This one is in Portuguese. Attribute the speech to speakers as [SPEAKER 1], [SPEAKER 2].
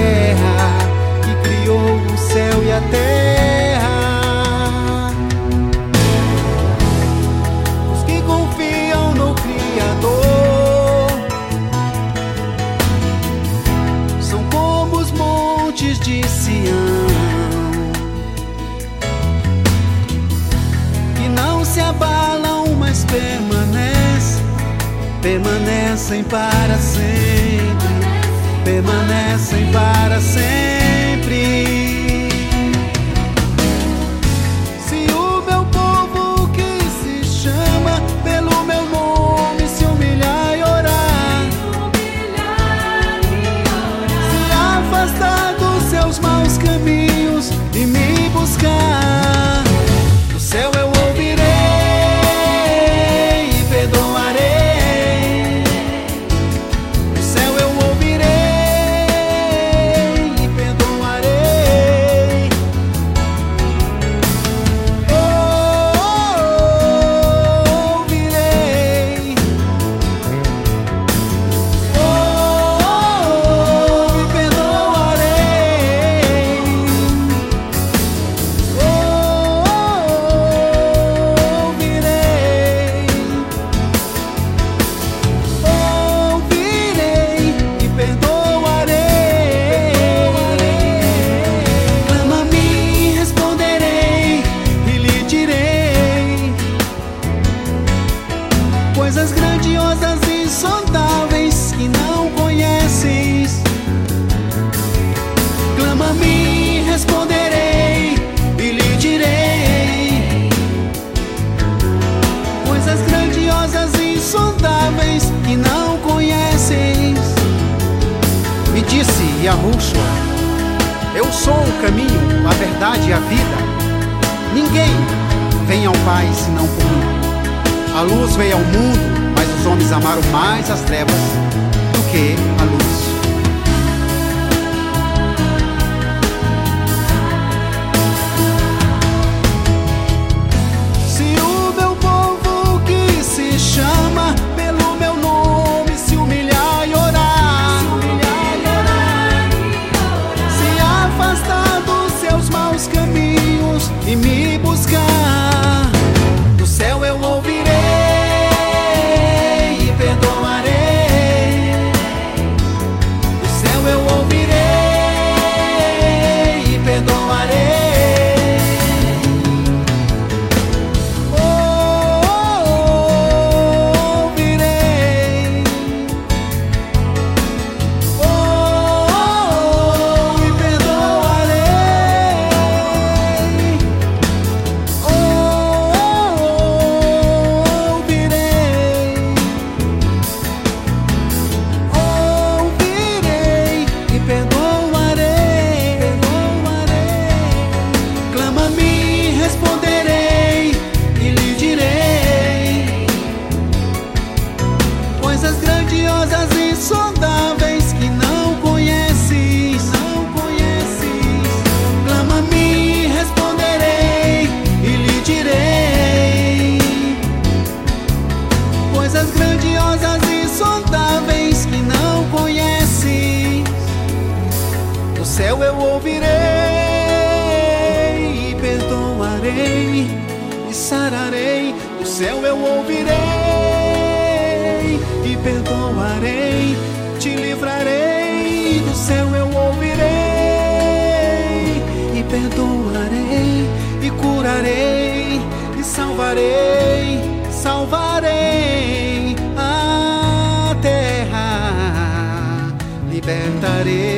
[SPEAKER 1] terra, que criou o céu e a terra. Os que confiam no Criador são como os montes de Sião, que não se abalam, mas permanecem, permanecem para sempre permanecem para sempre. E insondáveis que não conheces. Me disse Yahushua, eu sou o caminho, a verdade e a vida. Ninguém vem ao Pai senão por mim. A luz veio ao mundo, mas os homens amaram mais as trevas do que a luz. alma. Insondáveis que não conheces, não conheces. Clama-me, responderei e lhe direi coisas grandiosas e insondáveis que não conheces. Do céu eu ouvirei e perdoarei e sararei. Do céu eu ouvirei perdoarei, te livrarei. Do céu eu ouvirei e perdoarei e curarei e salvarei, salvarei a terra, libertarei.